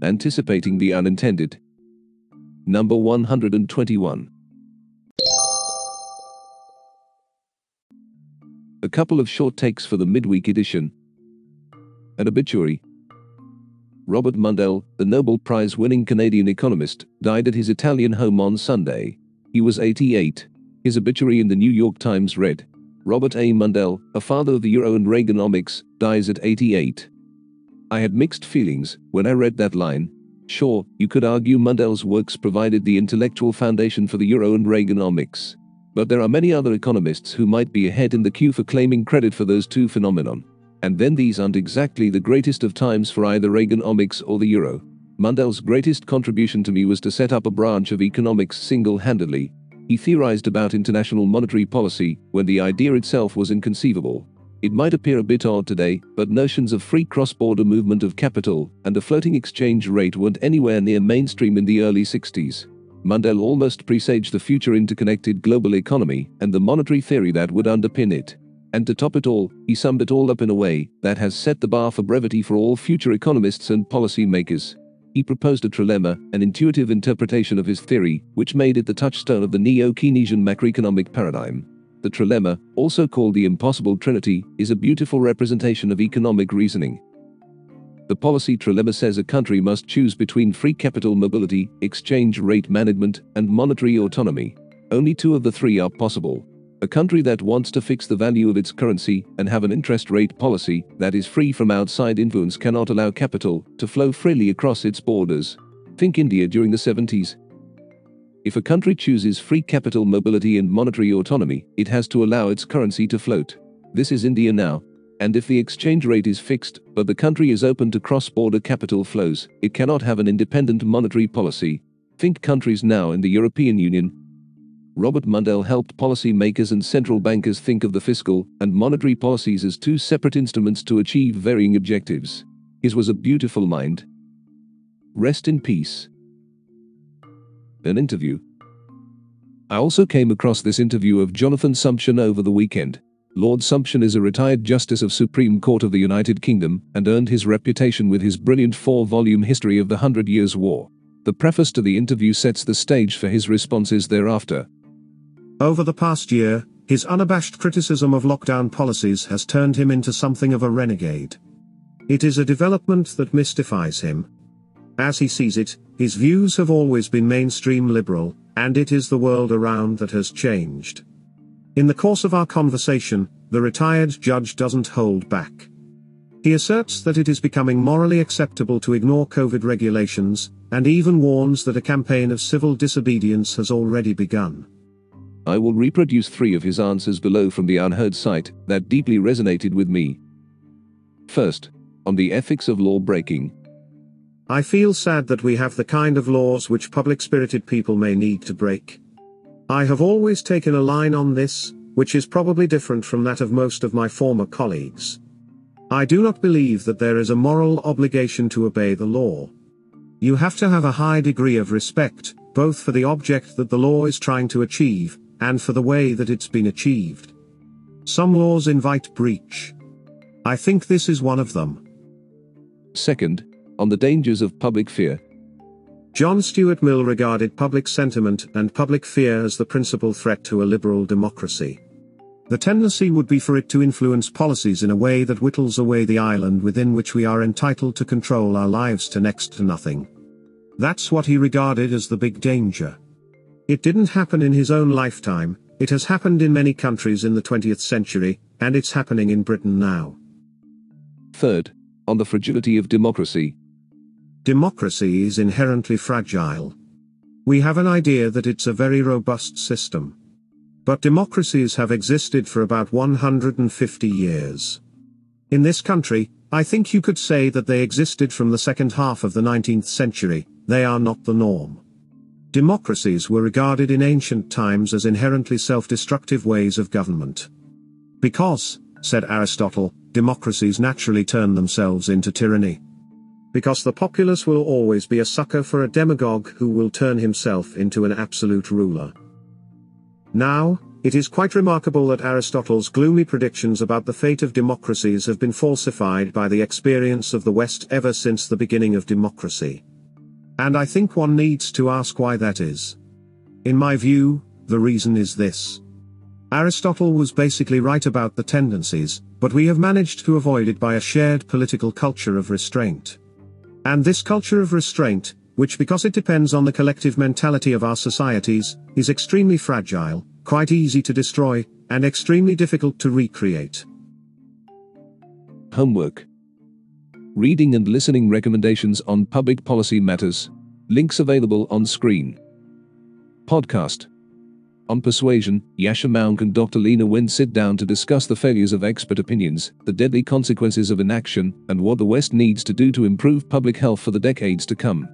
Anticipating the unintended. Number 121. A couple of short takes for the midweek edition. An obituary. Robert Mundell, the Nobel Prize winning Canadian economist, died at his Italian home on Sunday. He was 88. His obituary in the New York Times read Robert A. Mundell, a father of the Euro and Reaganomics, dies at 88. I had mixed feelings when I read that line. Sure, you could argue Mundell's works provided the intellectual foundation for the Euro and Reaganomics. But there are many other economists who might be ahead in the queue for claiming credit for those two phenomenon. And then these aren't exactly the greatest of times for either Reaganomics or the Euro. Mundell's greatest contribution to me was to set up a branch of economics single-handedly. He theorized about international monetary policy when the idea itself was inconceivable. It might appear a bit odd today, but notions of free cross-border movement of capital and a floating exchange rate weren't anywhere near mainstream in the early 60s. Mundell almost presaged the future interconnected global economy and the monetary theory that would underpin it. And to top it all, he summed it all up in a way that has set the bar for brevity for all future economists and policy makers. He proposed a trilemma, an intuitive interpretation of his theory, which made it the touchstone of the neo-Keynesian macroeconomic paradigm. The trilemma, also called the impossible trinity, is a beautiful representation of economic reasoning. The policy trilemma says a country must choose between free capital mobility, exchange rate management, and monetary autonomy. Only two of the three are possible. A country that wants to fix the value of its currency and have an interest rate policy that is free from outside influence cannot allow capital to flow freely across its borders. Think India during the 70s, if a country chooses free capital mobility and monetary autonomy, it has to allow its currency to float. This is India now. And if the exchange rate is fixed, but the country is open to cross-border capital flows, it cannot have an independent monetary policy. Think countries now in the European Union. Robert Mundell helped policymakers and central bankers think of the fiscal and monetary policies as two separate instruments to achieve varying objectives. His was a beautiful mind. Rest in peace an interview. I also came across this interview of Jonathan Sumption over the weekend. Lord Sumption is a retired Justice of Supreme Court of the United Kingdom and earned his reputation with his brilliant four-volume History of the Hundred Years' War. The preface to the interview sets the stage for his responses thereafter. Over the past year, his unabashed criticism of lockdown policies has turned him into something of a renegade. It is a development that mystifies him. As he sees it, his views have always been mainstream liberal, and it is the world around that has changed. In the course of our conversation, the retired judge doesn't hold back. He asserts that it is becoming morally acceptable to ignore COVID regulations, and even warns that a campaign of civil disobedience has already begun. I will reproduce three of his answers below from the UnHerd site that deeply resonated with me. First, on the ethics of law breaking. I feel sad that we have the kind of laws which public-spirited people may need to break. I have always taken a line on this, which is probably different from that of most of my former colleagues. I do not believe that there is a moral obligation to obey the law. You have to have a high degree of respect, both for the object that the law is trying to achieve, and for the way that it's been achieved. Some laws invite breach. I think this is one of them. Second, on the dangers of public fear. John Stuart Mill regarded public sentiment and public fear as the principal threat to a liberal democracy. The tendency would be for it to influence policies in a way that whittles away the island within which we are entitled to control our lives to next to nothing. That's what he regarded as the big danger. It didn't happen in his own lifetime, it has happened in many countries in the 20th century, and it's happening in Britain now. Third, on the fragility of democracy, Democracy is inherently fragile. We have an idea that it's a very robust system. But democracies have existed for about 150 years. In this country, I think you could say that they existed from the second half of the 19th century, they are not the norm. Democracies were regarded in ancient times as inherently self-destructive ways of government. Because, said Aristotle, democracies naturally turn themselves into tyranny. Because the populace will always be a sucker for a demagogue who will turn himself into an absolute ruler. Now, it is quite remarkable that Aristotle's gloomy predictions about the fate of democracies have been falsified by the experience of the West ever since the beginning of democracy. And I think one needs to ask why that is. In my view, the reason is this. Aristotle was basically right about the tendencies, but we have managed to avoid it by a shared political culture of restraint. And this culture of restraint, which because it depends on the collective mentality of our societies, is extremely fragile, quite easy to destroy, and extremely difficult to recreate. Homework. Reading and listening recommendations on public policy matters. Links available on screen. Podcast. On persuasion, Yascha Mounk and Dr. Leana Wen sit down to discuss the failures of expert opinions, the deadly consequences of inaction, and what the West needs to do to improve public health for the decades to come.